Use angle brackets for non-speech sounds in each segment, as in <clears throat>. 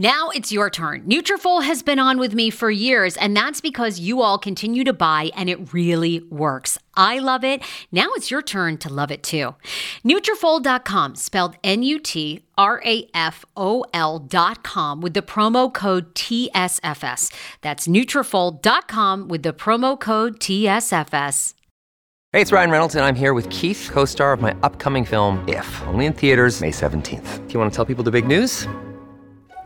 Now it's your turn. Nutrafol has been on with me for years, and that's because you all continue to buy, and it really works. I love it. Now it's your turn to love it too. Nutrafol.com, spelled N-U-T-R-A-F-O-L.com, with the promo code TSFS. That's Nutrafol.com with the promo code TSFS. Hey, it's Ryan Reynolds, and I'm here with Keith, co-star of my upcoming film, If, only in theaters May 17th. Do you want to tell people the big news?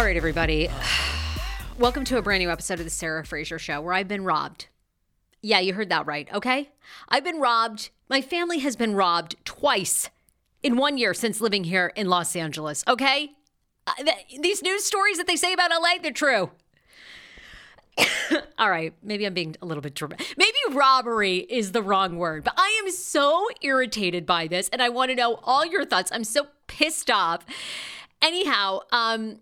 All right, everybody. <sighs> Welcome to a brand new episode of the Sarah Fraser Show where I've been robbed. Yeah, you heard that right, okay? I've been robbed. My family has been robbed twice in one year since living here in Los Angeles, okay? Uh, th- these news stories that they say about LA, they're true. <coughs> All right, maybe I'm being a little bit dramatic. Maybe robbery is the wrong word, but I am so irritated by this and I want to know all your thoughts. I'm so pissed off. Anyhow, um,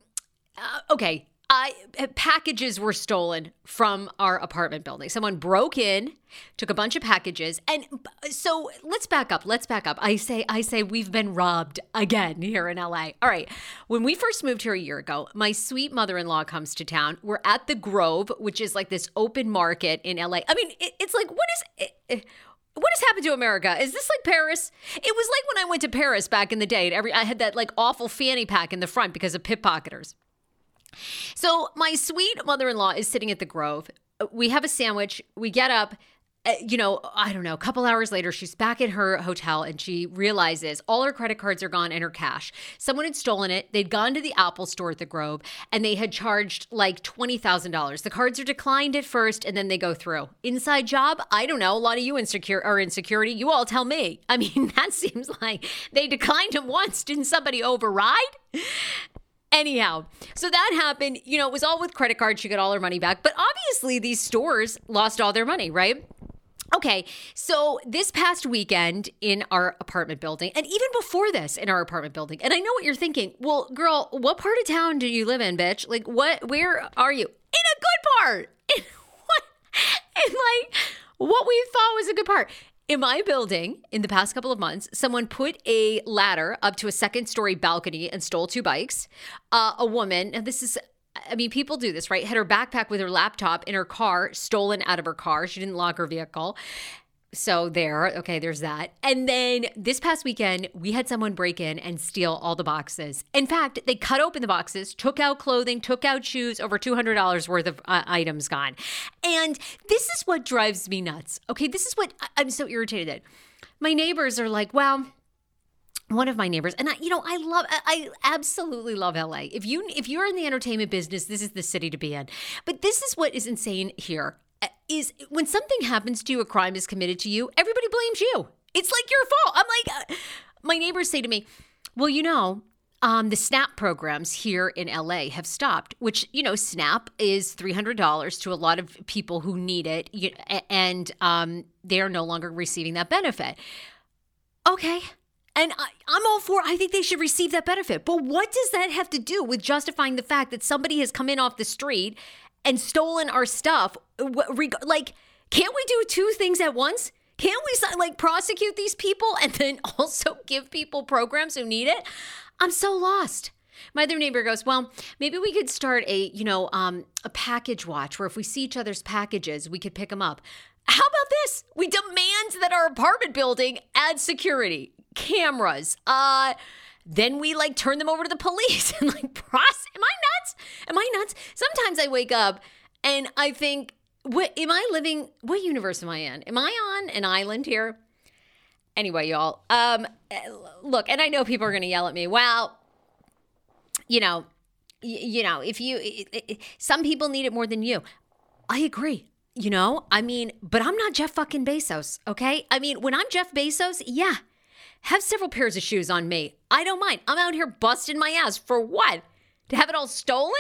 uh, okay, I uh, packages were stolen from our apartment building. Someone broke in, took a bunch of packages, and so let's back up. Let's back up. I say, I say, we've been robbed again here in LA. All right. When we first moved here a year ago, my sweet mother-in-law comes to town. We're at the Grove, which is like this open market in LA. I mean, it, it's like what is it, what has happened to America? Is this like Paris? It was like when I went to Paris back in the day. Every I had that like awful fanny pack in the front because of pickpocketers. So my sweet mother-in-law is sitting at the Grove. We have a sandwich. We get up. Uh, you know, I don't know, a couple hours later, she's back at her hotel and she realizes all her credit cards are gone and her cash. Someone had stolen it. They'd gone to the Apple store at the Grove and they had charged like $20,000. The cards are declined at first and then they go through. Inside job? I don't know. A lot of you insecure are insecurity. You all tell me. <laughs> I mean, that seems like they declined him once. Didn't somebody override? Anyhow, so that happened. You know, it was all with credit cards. She got all her money back. But obviously, these stores lost all their money, right? Okay, so this past weekend in our apartment building, and even before this in our apartment building, and I know what you're thinking. Well, girl, what part of town do you live in, bitch? Like, what? Where are you? In a good part. <laughs> In what? In like what we thought was a good part. In my building, in the past couple of months, someone put a ladder up to a second story balcony and stole two bikes. Uh, a woman, and this is I mean, people do this, right? Had her backpack with her laptop in her car stolen out of her car. She didn't lock her vehicle. So there, okay, there's that. And then this past weekend, we had someone break in and steal all the boxes. In fact, they cut open the boxes, took out clothing, took out shoes, over $200 worth of uh, items gone. And this is what drives me nuts. Okay, this is what I- I'm so irritated at. My neighbors are like, well, one of my neighbors and I you know I love I absolutely love LA. If you if you're in the entertainment business, this is the city to be in. But this is what is insane here is when something happens to you, a crime is committed to you, everybody blames you. It's like your fault. I'm like uh, my neighbors say to me, "Well, you know, um, the SNAP programs here in LA have stopped, which, you know, SNAP is $300 to a lot of people who need it, and um, they are no longer receiving that benefit. Okay. And I, I'm all for. I think they should receive that benefit. But what does that have to do with justifying the fact that somebody has come in off the street and stolen our stuff? Like, can't we do two things at once? Can't we like prosecute these people and then <laughs> also give people programs who need it? I'm so lost. My other neighbor goes, "Well, maybe we could start a, you know, um, a package watch where if we see each other's packages, we could pick them up." How about this? We demand that our apartment building add security, cameras. Uh then we like turn them over to the police <laughs> and like process. Am I nuts? Am I nuts? Sometimes I wake up and I think, what am I living? What universe am I in? Am I on an island here? Anyway, y'all. Um, eh, look, and I know people are going to yell at me. Well, you know, y- you know, if you, i- i- some people need it more than you. I agree. You know, I mean, but I'm not Jeff fucking Bezos, okay? I mean, when I'm Jeff Bezos, yeah, have several pairs of shoes on me. I don't mind. I'm out here busting my ass for what? To have it all stolen?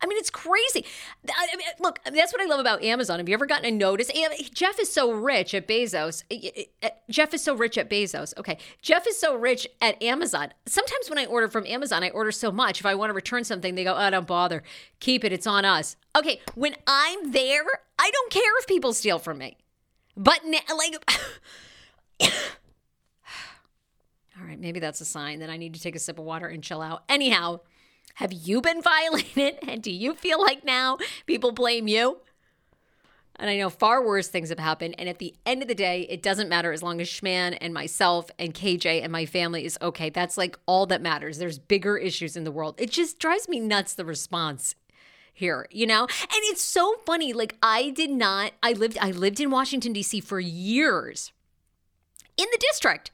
I mean, it's crazy. I mean, look, that's what I love about Amazon. Have you ever gotten a notice? Jeff is so rich at Bezos. Jeff is so rich at Bezos. Okay. Jeff is so rich at Amazon. Sometimes when I order from Amazon, I order so much. If I want to return something, they go, oh, don't bother. Keep it. It's on us. Okay. When I'm there, I don't care if people steal from me. But na- like, <laughs> <sighs> all right, maybe that's a sign that I need to take a sip of water and chill out. Anyhow, have you been <laughs> violated? And do you feel like now people blame you? And I know far worse things have happened. And at the end of the day, it doesn't matter as long as Schman and myself and KJ and my family is okay. That's like all that matters. There's bigger issues in the world. It just drives me nuts the response here, you know? And it's so funny. Like I did not I lived I lived in Washington DC for years. In the district.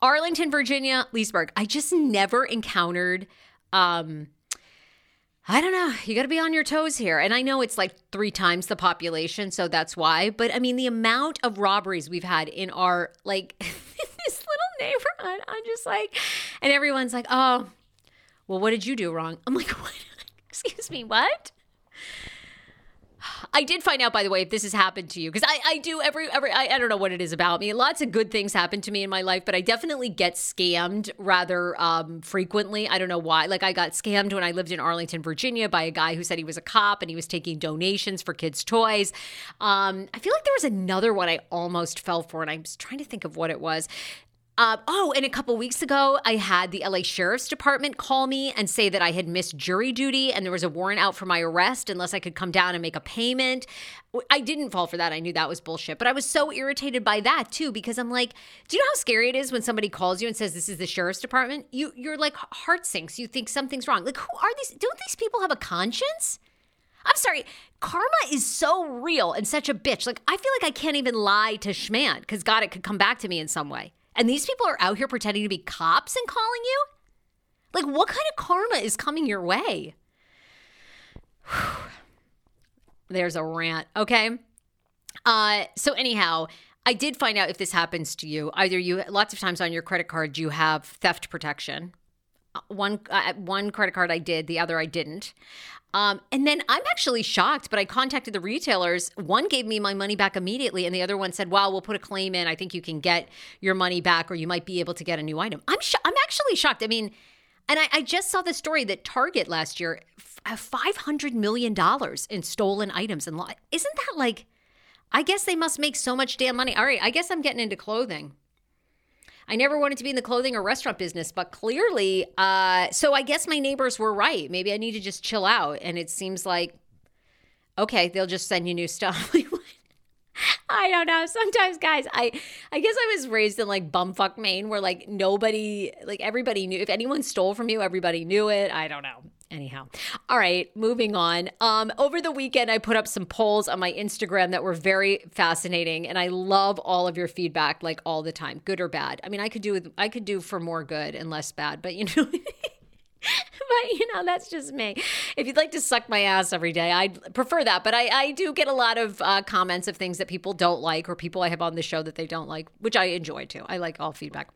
Arlington, Virginia, Leesburg. I just never encountered um I don't know. You got to be on your toes here. And I know it's like three times the population, so that's why. But I mean, the amount of robberies we've had in our, like, <laughs> this little neighborhood, I'm just like, and everyone's like, oh, well, what did you do wrong? I'm like, <laughs> what? Excuse me, what? I did find out, by the way, if this has happened to you, because I, I do every, every I, I don't know what it is about me. Lots of good things happen to me in my life, but I definitely get scammed rather um, frequently. I don't know why. Like I got scammed when I lived in Arlington, Virginia by a guy who said he was a cop and he was taking donations for kids' toys. Um, I feel like there was another one I almost fell for, and I'm trying to think of what it was. Uh, oh, and a couple weeks ago, I had the LA Sheriff's Department call me and say that I had missed jury duty and there was a warrant out for my arrest unless I could come down and make a payment. I didn't fall for that. I knew that was bullshit, but I was so irritated by that too because I'm like, do you know how scary it is when somebody calls you and says this is the Sheriff's Department? You you're like heart sinks. You think something's wrong. Like who are these? Don't these people have a conscience? I'm sorry, karma is so real and such a bitch. Like I feel like I can't even lie to Schman because God, it could come back to me in some way. And these people are out here pretending to be cops and calling you? Like, what kind of karma is coming your way? <sighs> There's a rant, okay? Uh, so, anyhow, I did find out if this happens to you. Either you, lots of times on your credit card, you have theft protection. Uh, One, uh, one credit card I did, the other I didn't. Um, and then I'm actually shocked, but I contacted the retailers. One gave me my money back immediately, and the other one said, "Well, we'll put a claim in. I think you can get your money back, or you might be able to get a new item." I'm sh- I'm actually shocked. I mean, and I, I just saw the story that Target last year, f- five hundred million dollars in stolen items and law. Isn't that like? I guess they must make so much damn money. All right, I guess I'm getting into clothing. I never wanted to be in the clothing or restaurant business, but clearly, uh, so I guess my neighbors were right. Maybe I need to just chill out. And it seems like, okay, they'll just send you new stuff. <laughs> I don't know. Sometimes, guys, I I guess I was raised in like bumfuck Maine, where like nobody, like everybody knew. If anyone stole from you, everybody knew it. I don't know. Anyhow, all right, moving on. Um, over the weekend, I put up some polls on my Instagram that were very fascinating, and I love all of your feedback, like all the time, good or bad. I mean, I could do with I could do for more good and less bad, but you know. <laughs> but you know that's just me if you'd like to suck my ass every day i'd prefer that but i, I do get a lot of uh, comments of things that people don't like or people i have on the show that they don't like which i enjoy too i like all feedback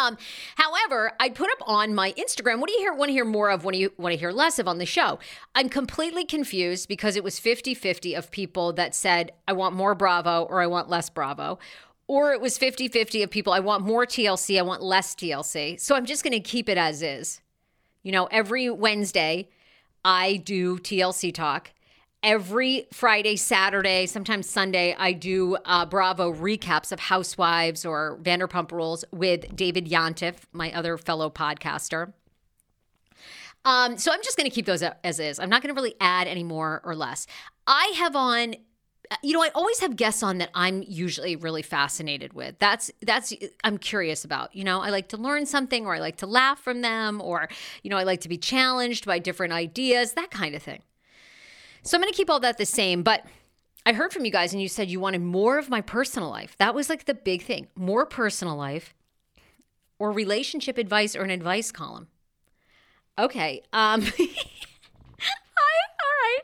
um, however, I put up on my Instagram. What do you hear, want to hear more of? What do you want to hear less of on the show? I'm completely confused because it was 50 50 of people that said, I want more Bravo or I want less Bravo. Or it was 50 50 of people, I want more TLC, I want less TLC. So I'm just going to keep it as is. You know, every Wednesday, I do TLC talk. Every Friday, Saturday, sometimes Sunday, I do uh, Bravo recaps of Housewives or Vanderpump Rules with David Yontef, my other fellow podcaster. Um, so I'm just going to keep those as is. I'm not going to really add any more or less. I have on you know, I always have guests on that I'm usually really fascinated with. That's that's I'm curious about. You know, I like to learn something or I like to laugh from them or you know, I like to be challenged by different ideas, that kind of thing. So I'm going to keep all that the same, but I heard from you guys and you said you wanted more of my personal life. That was like the big thing. More personal life or relationship advice or an advice column. Okay. Um <laughs> all right.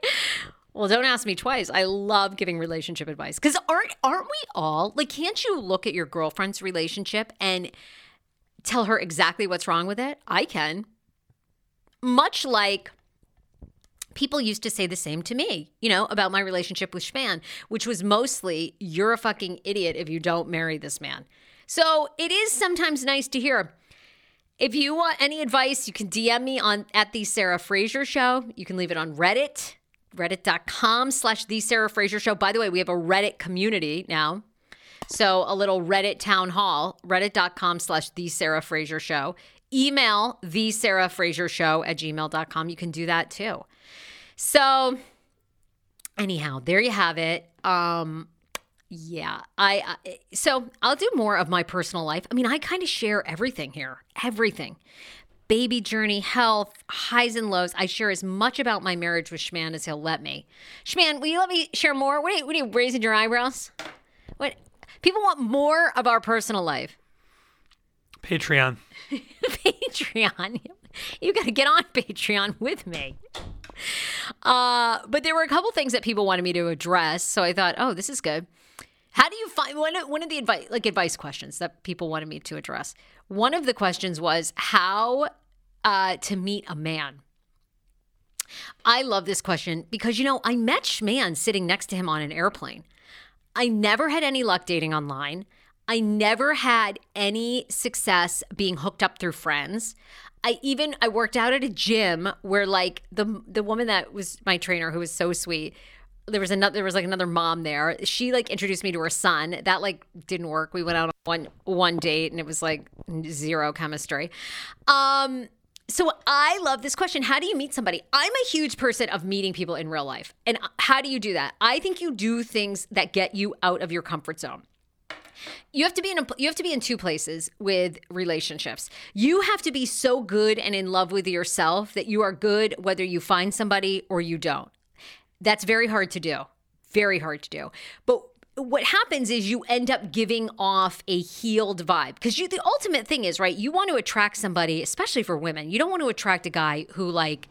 Well, don't ask me twice. I love giving relationship advice because aren't aren't we all like? Can't you look at your girlfriend's relationship and tell her exactly what's wrong with it? I can. Much like people used to say the same to me, you know, about my relationship with Schman, which was mostly you're a fucking idiot if you don't marry this man. So it is sometimes nice to hear. If you want any advice, you can DM me on at the Sarah Fraser Show. You can leave it on Reddit reddit.com slash the Sarah Fraser Show. By the way, we have a Reddit community now. So a little Reddit town hall, reddit.com slash the Sarah Fraser Show. Email the Sarah Fraser Show at gmail.com. You can do that too. So anyhow, there you have it. Um, yeah, I, I so I'll do more of my personal life. I mean, I kind of share everything here, everything baby journey, health, highs and lows. I share as much about my marriage with Schman as he'll let me. Schman, will you let me share more? What are you, what are you raising your eyebrows? What people want more of our personal life. Patreon. Patreon. <laughs> You got to get on Patreon with me. Uh, but there were a couple things that people wanted me to address, so I thought, oh, this is good. How do you find one of, one of the advice like advice questions that people wanted me to address? One of the questions was how uh, to meet a man. I love this question because you know I met Schman sitting next to him on an airplane. I never had any luck dating online. I never had any success being hooked up through friends. I even I worked out at a gym where like the the woman that was my trainer who was so sweet there was another there was like another mom there she like introduced me to her son that like didn't work we went out on one one date and it was like zero chemistry um so I love this question. How do you meet somebody? I'm a huge person of meeting people in real life. And how do you do that? I think you do things that get you out of your comfort zone. You have to be in a, you have to be in two places with relationships. You have to be so good and in love with yourself that you are good whether you find somebody or you don't. That's very hard to do. Very hard to do. But what happens is you end up giving off a healed vibe because you the ultimate thing is right you want to attract somebody especially for women you don't want to attract a guy who like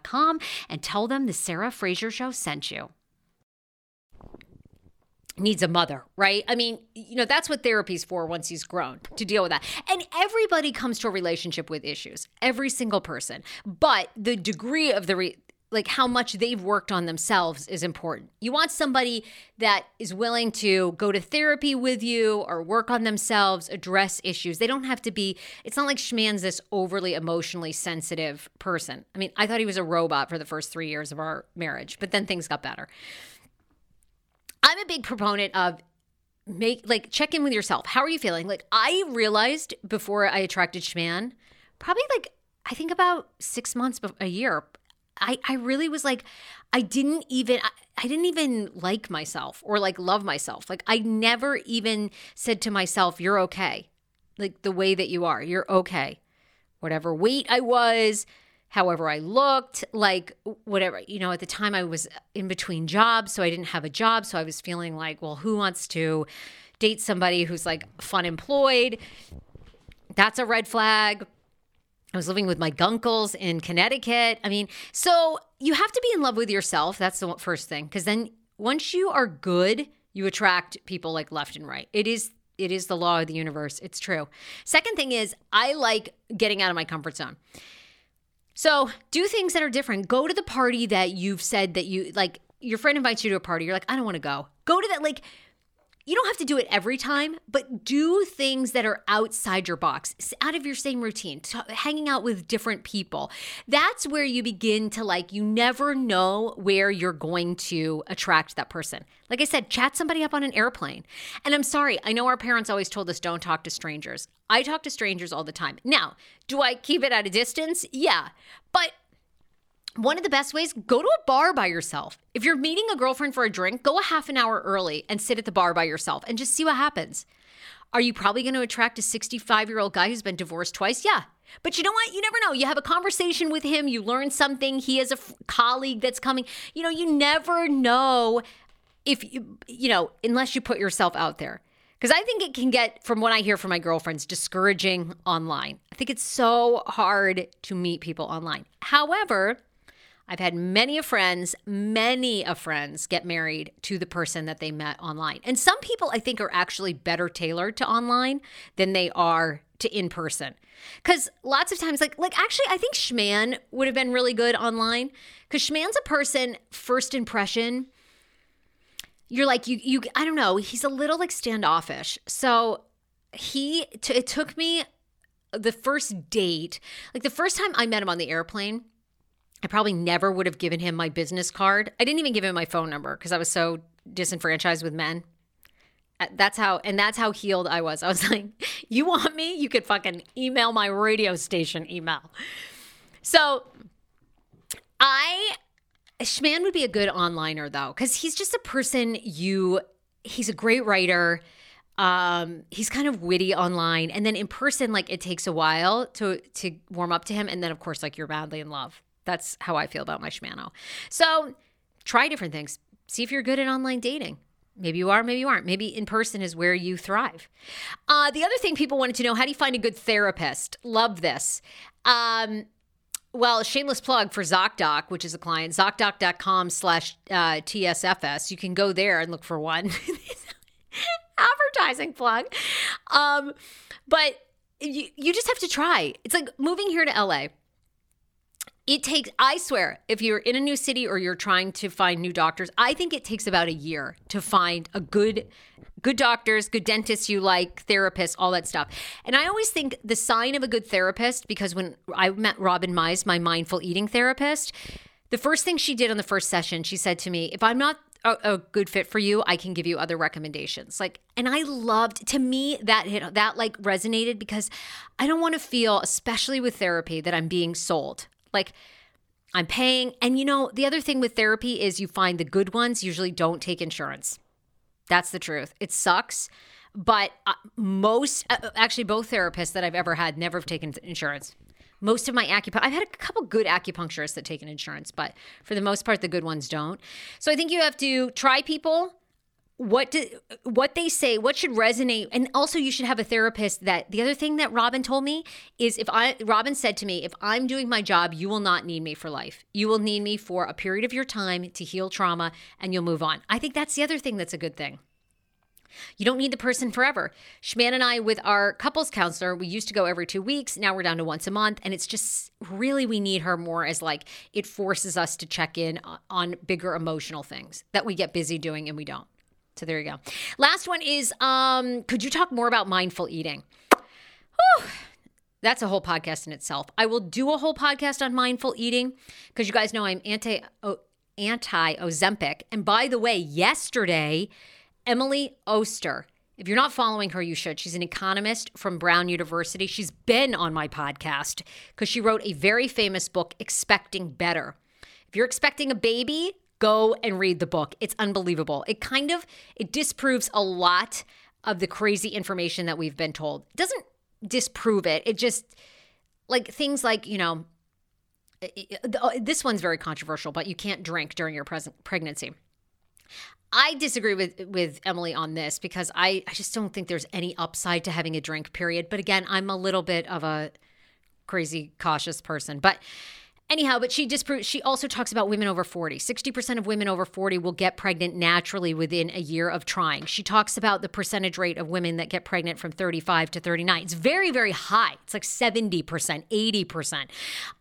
and tell them the Sarah Fraser Show sent you needs a mother, right? I mean, you know, that's what therapy's for once he's grown to deal with that. And everybody comes to a relationship with issues, every single person. But the degree of the re- like how much they've worked on themselves is important. You want somebody that is willing to go to therapy with you or work on themselves, address issues. They don't have to be, it's not like Schman's this overly emotionally sensitive person. I mean, I thought he was a robot for the first three years of our marriage, but then things got better. I'm a big proponent of make like check in with yourself. How are you feeling? Like I realized before I attracted Schman, probably like I think about six months, a year. I I really was like, I didn't even I, I didn't even like myself or like love myself. Like I never even said to myself, "You're okay." Like the way that you are, you're okay. Whatever weight I was, however I looked, like whatever, you know, at the time I was in between jobs, so I didn't have a job. So I was feeling like, well, who wants to date somebody who's like fun employed? That's a red flag. I was living with my gunkles in Connecticut. I mean, so you have to be in love with yourself. That's the first thing. Because then once you are good, you attract people like left and right. It is it is the law of the universe. It's true. Second thing is I like getting out of my comfort zone. So do things that are different. Go to the party that you've said that you like. Your friend invites you to a party. You're like, I don't want to go. Go to that. Like, you don't have to do it every time, but do things that are outside your box, out of your same routine, t- hanging out with different people. That's where you begin to like, you never know where you're going to attract that person. Like I said, chat somebody up on an airplane. And I'm sorry, I know our parents always told us don't talk to strangers. I talk to strangers all the time. Now, do I keep it at a distance? Yeah. But one of the best ways go to a bar by yourself. If you're meeting a girlfriend for a drink go a half an hour early and sit at the bar by yourself and just see what happens. Are you probably going to attract a 65 year old guy who's been divorced twice? Yeah. But you know what? You never know. You have a conversation with him you learn something he has a f- colleague that's coming. You know you never know if you you know unless you put yourself out there. Because I think it can get, from what I hear from my girlfriends, discouraging online. I think it's so hard to meet people online. However, I've had many of friends, many of friends get married to the person that they met online. And some people I think are actually better tailored to online than they are to in person. Cuz lots of times like like actually I think Schman would have been really good online cuz Schman's a person first impression you're like you you I don't know, he's a little like standoffish. So he t- it took me the first date, like the first time I met him on the airplane, I probably never would have given him my business card. I didn't even give him my phone number because I was so disenfranchised with men. Uh, That's how, and that's how healed I was. I was <laughs> like, you want me? You could fucking email my radio station email. So I, Schman would be a good onliner though, because he's just a person you, he's a great writer. Um, he's kind of witty online, and then in person, like it takes a while to to warm up to him, and then of course, like you're madly in love. That's how I feel about my schmano. So try different things. See if you're good at online dating. Maybe you are, maybe you aren't. Maybe in person is where you thrive. Uh, the other thing people wanted to know: how do you find a good therapist? Love this. Um, well, shameless plug for ZocDoc, which is a client, ZocDoc.com slash uh, TSFS. You can go there and look for one. <laughs> Advertising plug. Um, but you, you just have to try. It's like moving here to LA. It takes, I swear, if you're in a new city or you're trying to find new doctors, I think it takes about a year to find a good good doctors, good dentists you like, therapists, all that stuff. And I always think the sign of a good therapist, because when I met Robin Mize, my mindful eating therapist, the first thing she did on the first session, she said to me, if I'm not a, a good fit for you, I can give you other recommendations. Like, and I loved, to me, that hit, that like resonated because I don't want to feel, especially with therapy, that I'm being sold. Like, I'm paying. And you know, the other thing with therapy is you find the good ones usually don't take insurance. That's the truth. It sucks. But uh, most, uh, actually, both therapists that I've ever had never have taken insurance. Most of my acupuncture, I've had a couple good acupuncturists that take an insurance, but for the most part, the good ones don't. So I think you have to try people. What do, what they say, what should resonate, and also you should have a therapist. That the other thing that Robin told me is if I Robin said to me, if I'm doing my job, you will not need me for life. You will need me for a period of your time to heal trauma, and you'll move on. I think that's the other thing that's a good thing. You don't need the person forever. Schman and I, with our couples counselor, we used to go every two weeks. Now we're down to once a month. And it's just really, we need her more as like it forces us to check in uh, on bigger emotional things that we get busy doing and we don't. So there you go. Last one is um, could you talk more about mindful eating? Whew. That's a whole podcast in itself. I will do a whole podcast on mindful eating because you guys know I'm anti anti Ozempic. And by the way, yesterday, Emily Oster. If you're not following her, you should. She's an economist from Brown University. She's been on my podcast because she wrote a very famous book, Expecting Better. If you're expecting a baby, go and read the book. It's unbelievable. It kind of it disproves a lot of the crazy information that we've been told. It doesn't disprove it. It just like things like, you know, uh, this one's very controversial, but you can't drink during your present pregnancy. I disagree with with Emily on this because I, I just don't think there's any upside to having a drink, period. But again, I'm a little bit of a crazy cautious person. But anyhow, but she disproves she also talks about women over 40. 60% of women over 40 will get pregnant naturally within a year of trying. She talks about the percentage rate of women that get pregnant from 35 to 39. It's very, very high. It's like 70%, 80%.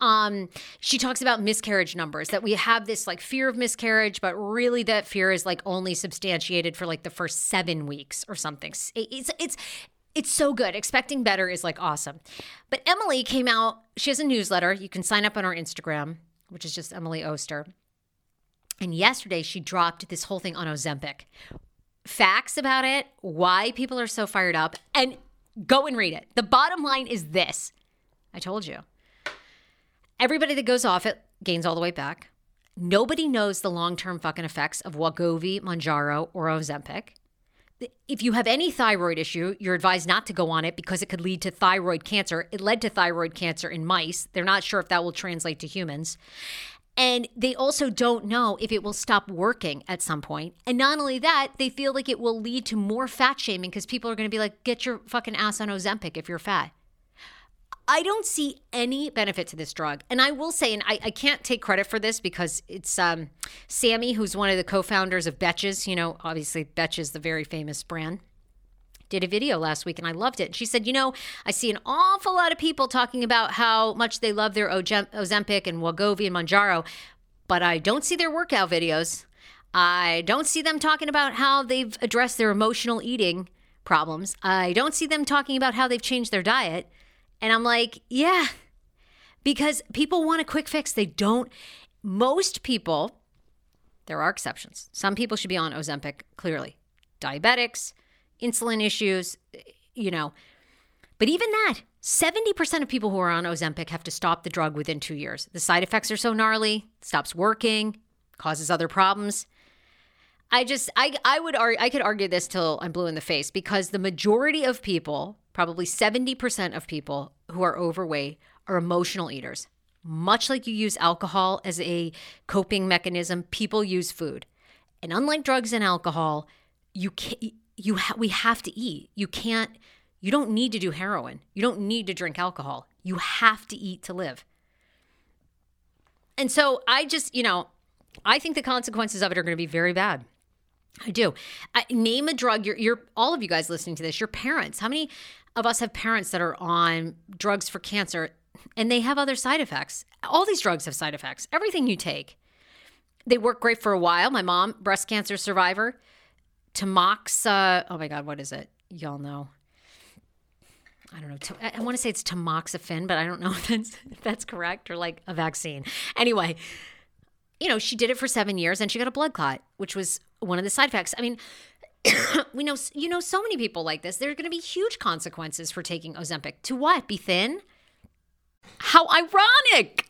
Um, she talks about miscarriage numbers, that we have this like fear of miscarriage, but really that fear is like only substantiated for like the first seven weeks or something. It's, it's, it's so good. Expecting better is like awesome. But Emily came out, she has a newsletter. You can sign up on our Instagram, which is just Emily Oster. And yesterday she dropped this whole thing on Ozempic. Facts about it, why people are so fired up, and go and read it. The bottom line is this I told you. Everybody that goes off it gains all the way back. Nobody knows the long term fucking effects of Wegovy, Mounjaro, or Ozempic if you have any thyroid issue, you're advised not to go on it because it could lead to thyroid cancer. It led to thyroid cancer in mice. They're not sure if that will translate to humans. And they also don't know if it will stop working at some point. And not only that, they feel like it will lead to more fat shaming because people are going to be like, get your fucking ass on Ozempic if you're fat. I don't see any benefit to this drug. And I will say, and I, I can't take credit for this because it's um, Sammy, who's one of the co founders of Betches. You know, obviously, Betches, the very famous brand did a video last week and I loved it. And she said, You know, I see an awful lot of people talking about how much they love their Ozempic and Wegovy and Mounjaro, but I don't see their workout videos. I don't see them talking about how they've addressed their emotional eating problems. I don't see them talking about how they've changed their diet. And I'm like, yeah, because people want a quick fix. They don't, most people, there are exceptions. Some people should be on Ozempic, clearly. Diabetics, insulin issues, you know. But even that, 70% of people who are on Ozempic have to stop the drug within two years. The side effects are so gnarly, stops working, causes other problems. I just I I would argue I could argue this till I'm blue in the face because the majority of people, probably 70% of people who are overweight are emotional eaters. Much like you use alcohol as a coping mechanism, people use food. And unlike drugs and alcohol, you can you ha- we have to eat. You can't you don't need to do heroin. You don't need to drink alcohol. You have to eat to live. And so I just, you know, I think the consequences of it are going to be very bad. I do. I, name a drug. You're, you're all of you guys listening to this. Your parents. How many of us have parents that are on drugs for cancer and they have other side effects? All these drugs have side effects. Everything you take, they work great for a while. My mom, breast cancer survivor, Tamox. Uh, oh my God, what is it? Y'all know. I don't know. I want to say it's tamoxifen, but I don't know <laughs> if that's, if that's correct or like a vaccine. Anyway, you know, she did it for seven years and she got a blood clot, which was one of the side effects. I mean, <coughs> we know you know so many people like this. There are going to be huge consequences for taking Ozempic. To what? Be thin? How ironic!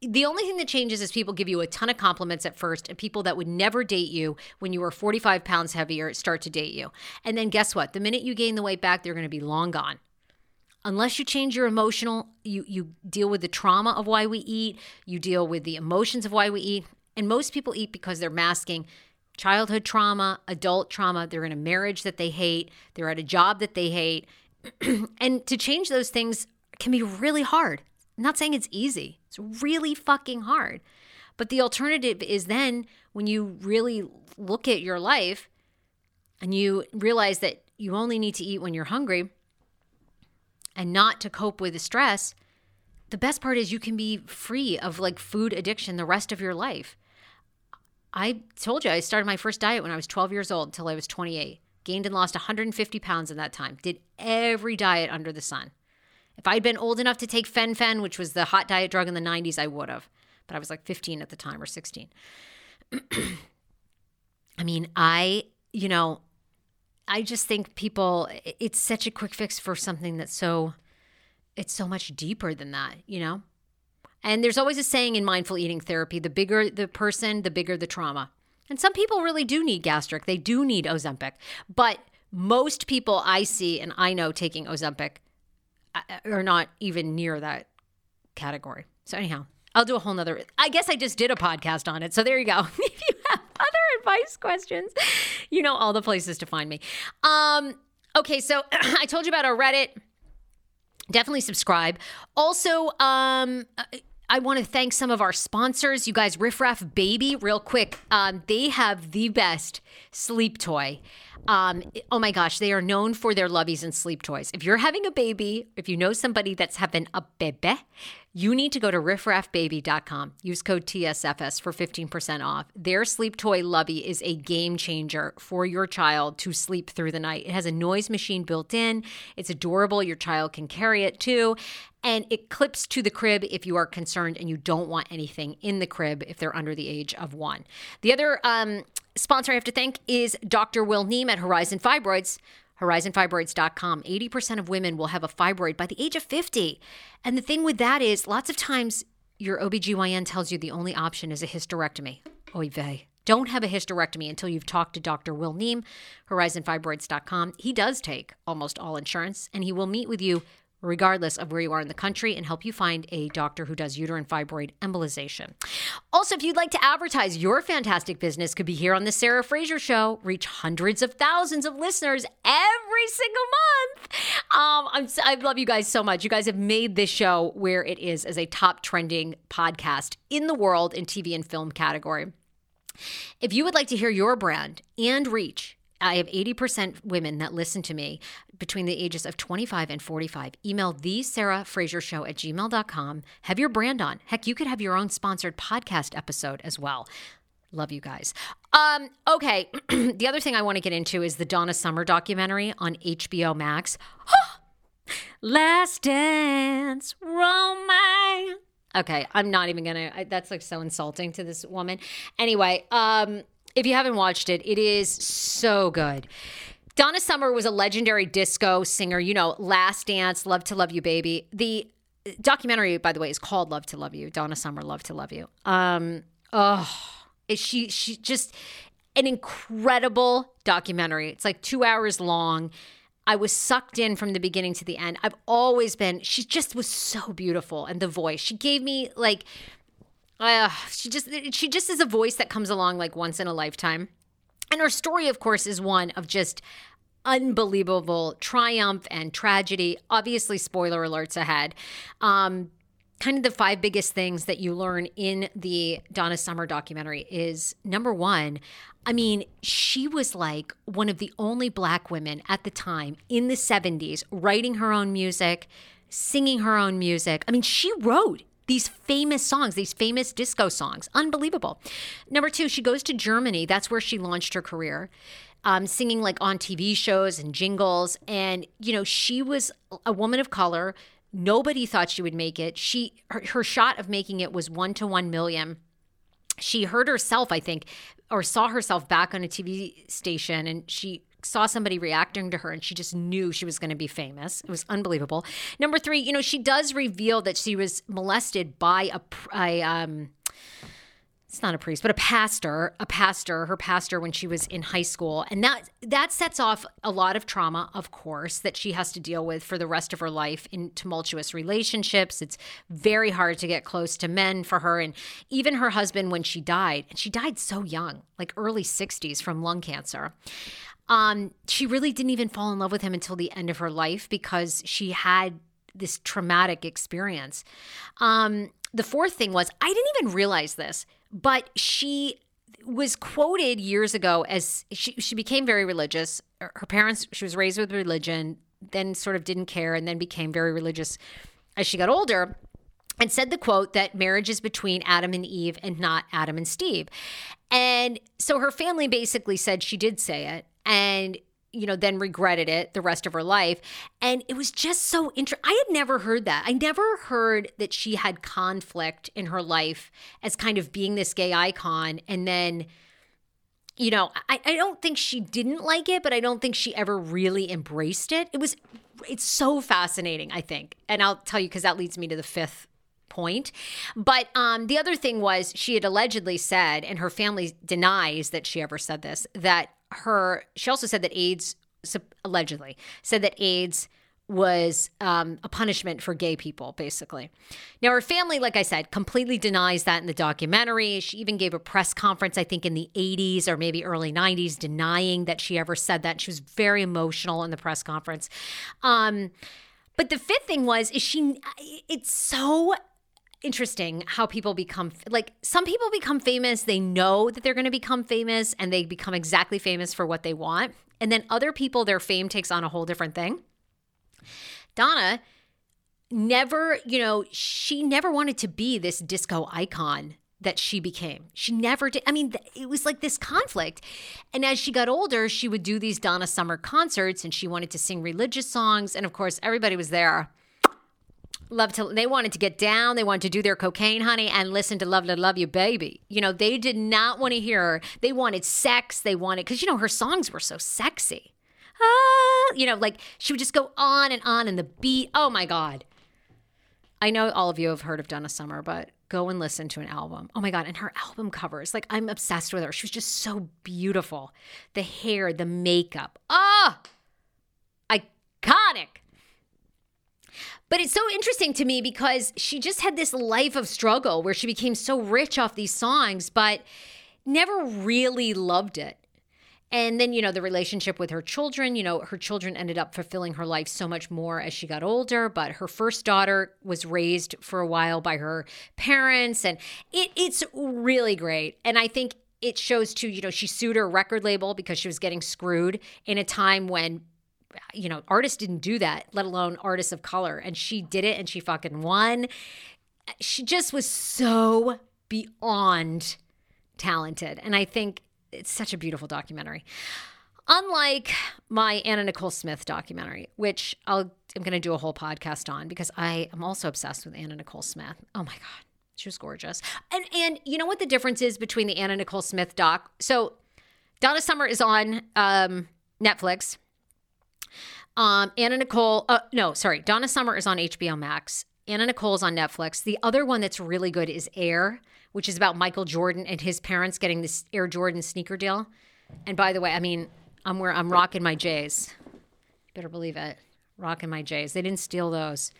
The only thing that changes is people give you a ton of compliments at first, and people that would never date you when you were 45 pounds heavier start to date you. And then guess what? The minute you gain the weight back, they're going to be long gone unless you change your emotional you you deal with the trauma of why we eat you deal with the emotions of why we eat and most people eat because they're masking childhood trauma, adult trauma, they're in a marriage that they hate, they're at a job that they hate. <clears throat> and to change those things can be really hard. I'm not saying it's easy, it's really fucking hard. But the alternative is then when you really look at your life and you realize that you only need to eat when you're hungry and not to cope with the stress, the best part is you can be free of like food addiction the rest of your life. I told you I started my first diet when I was 12 years old until I was 28. Gained and lost 150 pounds in that time. Did every diet under the sun. If I'd been old enough to take fen-phen, which was the hot diet drug in the 90s, I would have. But I was like 15 at the time or 16. <clears throat> I mean, I, you know, I just think people, it's such a quick fix for something that's so, it's so much deeper than that, you know? And there's always a saying in mindful eating therapy the bigger the person, the bigger the trauma. And some people really do need gastric, they do need Ozempic. But most people I see and I know taking Ozempic are not even near that category. So, anyhow, I'll do a whole nother. I guess I just did a podcast on it. So, there you go. <laughs> if you have other advice questions, you know all the places to find me. Um, okay, so <clears throat> I told you about our Reddit definitely subscribe. Also, um, I want to thank some of our sponsors. You guys, Riff Raff Baby, real quick. Um, they have the best sleep toy. Um, oh my gosh, they are known for their loveys and sleep toys. If you're having a baby, if you know somebody that's having a bebe, you need to go to riffraffbaby.com. Use code TSFS for 15% off. Their sleep toy lovey is a game changer for your child to sleep through the night. It has a noise machine built in, it's adorable. Your child can carry it too. And it clips to the crib if you are concerned and you don't want anything in the crib if they're under the age of one. The other um, sponsor I have to thank is Dr. Will Neem at Horizon Fibroids. HorizonFibroids.com. 80% of women will have a fibroid by the age of 50. And the thing with that is, lots of times your OBGYN tells you the only option is a hysterectomy. Oy vey. Don't have a hysterectomy until you've talked to Dr. Will Neem, HorizonFibroids.com. He does take almost all insurance, and he will meet with you regardless of where you are in the country, and help you find a doctor who does uterine fibroid embolization. Also, if you'd like to advertise your fantastic business, could be here on the Sarah Fraser Show, reach hundreds of thousands of listeners every single month. Um, I'm, I love you guys so much. You guys have made this show where it is as a top trending podcast in the world in TV and film category. If you would like to hear your brand and reach I have 80% women that listen to me between the ages of 25 and 45. Email the Sarah Fraser Show at gmail.com. Have your brand on. Heck, you could have your own sponsored podcast episode as well. Love you guys. Um, okay. <clears throat> the other thing I want to get into is the Donna Summer documentary on HBO Max. <gasps> Last Dance Romance. Okay, I'm not even gonna. That's like so insulting to this woman. Anyway, um, if you haven't watched it, it is so good. Donna Summer was a legendary disco singer, you know, Last Dance, Love to Love You Baby. The documentary, by the way, is called Love to Love You. Donna Summer, Love to Love You. Um, oh, she she just an incredible documentary. It's like two hours long. I was sucked in from the beginning to the end. I've always been, she just was so beautiful. And the voice, she gave me like uh, she just she just is a voice that comes along like once in a lifetime. And her story, of course, is one of just unbelievable triumph and tragedy. Obviously, spoiler alerts ahead. Um, kind of the five biggest things that you learn in the Donna Summer documentary is number one, I mean, she was like one of the only black women at the time in the 70s writing her own music, singing her own music. I mean, she wrote these famous songs, these famous disco songs. Unbelievable. Number two, she goes to Germany. That's where she launched her career. Um, singing like on TV shows and jingles. And, you know, she was a woman of color. Nobody thought she would make it. She her, her shot of making it was one to one million. She heard herself, I think, or saw herself back on a TV station, and she saw somebody reacting to her and she just knew she was going to be famous. It was unbelievable. Number three, you know, she does reveal that she was molested by a, a um, it's not a priest, but a pastor, a pastor, her pastor when she was in high school. And that that sets off a lot of trauma, of course, that she has to deal with for the rest of her life in tumultuous relationships. It's very hard to get close to men for her and even her husband when she died. And she died so young, like early 60s from lung cancer. Um, she really didn't even fall in love with him until the end of her life because she had this traumatic experience. Um, the fourth thing was, I didn't even realize this, but she was quoted years ago as she, she became very religious. Her parents, she was raised with religion, then sort of didn't care, and then became very religious as she got older and said the quote that marriage is between Adam and Eve and not Adam and Steve. And so her family basically said she did say it. And you know, then regretted it the rest of her life. And it was just so interesting. I had never heard that. I never heard that she had conflict in her life as kind of being this gay icon. And then, you know, I, I don't think she didn't like it, but I don't think she ever really embraced it. It was, it's so fascinating, I think. And I'll tell you because that leads me to the fifth point. But um, the other thing was she had allegedly said, and her family denies that she ever said this, that her she also said that AIDS allegedly said that AIDS was um, a punishment for gay people, basically. Now, her family, like I said, completely denies that in the documentary. She even gave a press conference, I think, in the 80s or maybe early 90s, denying that she ever said that. She was very emotional in the press conference. Um, but the fifth thing was, is she, it's so interesting how people become like some people become famous they know that they're going to become famous and they become exactly famous for what they want and then other people their fame takes on a whole different thing. Donna never you know she never wanted to be this disco icon that she became. She never did i mean it was like this conflict and as she got older she would do these donna summer concerts and she wanted to sing religious songs and of course everybody was there love to they wanted to get down they wanted to do their cocaine honey and listen to love to love you baby. You know they did not want to hear they wanted sex they wanted because you know her songs were so sexy. Ah, you know like she would just go on and on and the beat oh my god. I know all of you have heard of donna summer but go and listen to an album. Oh my god and her album covers like i'm obsessed with her. She was just so beautiful. The hair the makeup ah but it's so interesting to me because she just had this life of struggle where she became so rich off these songs, but never really loved it. And then, you know, the relationship with her children, you know, her children ended up fulfilling her life so much more as she got older. But her first daughter was raised for a while by her parents. And it, it's really great. And I think it shows too, you know, she sued her record label because she was getting screwed in a time when you know, artists didn't do that, let alone artists of color. And she did it and she fucking won. She just was so beyond talented. And I think it's such a beautiful documentary. Unlike my Anna Nicole Smith documentary, which I'll, I'm going to do a whole podcast on because I am also obsessed with Anna Nicole Smith. Oh my God, she was gorgeous. And and you know what the difference is between the Anna Nicole Smith doc? So Donna Summer is on um, Netflix. Um, Anna Nicole, uh, no, sorry, Donna Summer is on HBO Max. Anna Nicole is on Netflix. The other one that's really good is Air, which is about Michael Jordan and his parents getting this Air Jordan sneaker deal. And by the way, I mean, I'm where I'm rocking my J's. Better believe it. Rocking my J's. They didn't steal those.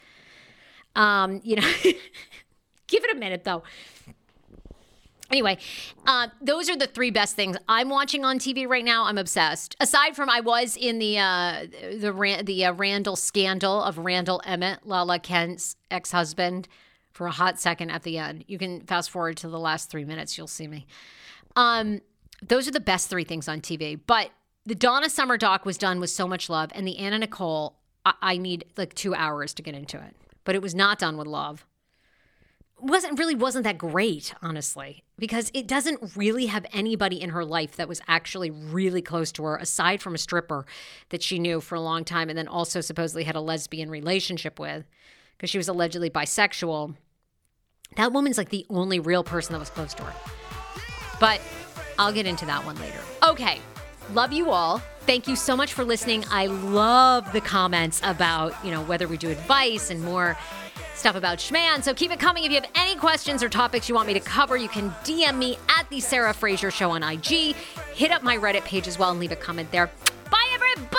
Um, you know, <laughs> give it a minute though. Anyway, uh, those are the three best things I'm watching on TV right now. I'm obsessed. Aside from, I was in the uh, the the uh, Randall scandal of Randall Emmett, Lala Kent's ex husband, for a hot second at the end. You can fast forward to the last three minutes. You'll see me. Um, those are the best three things on TV. But the Donna Summer doc was done with so much love, and the Anna Nicole, I, I need like two hours to get into it. But it was not done with love wasn't really wasn't that great honestly because it doesn't really have anybody in her life that was actually really close to her aside from a stripper that she knew for a long time and then also supposedly had a lesbian relationship with because she was allegedly bisexual. That woman's like the only real person that was close to her. But i'll get into that one later. Okay love you all. Thank you so much for listening. I love the comments about you know whether we do advice and more stuff about Schman. So keep it coming. If you have any questions or topics you want me to cover, you can DM me at the Sarah Fraser Show on IG. Hit up my Reddit page as well and leave a comment there. Bye, everybody!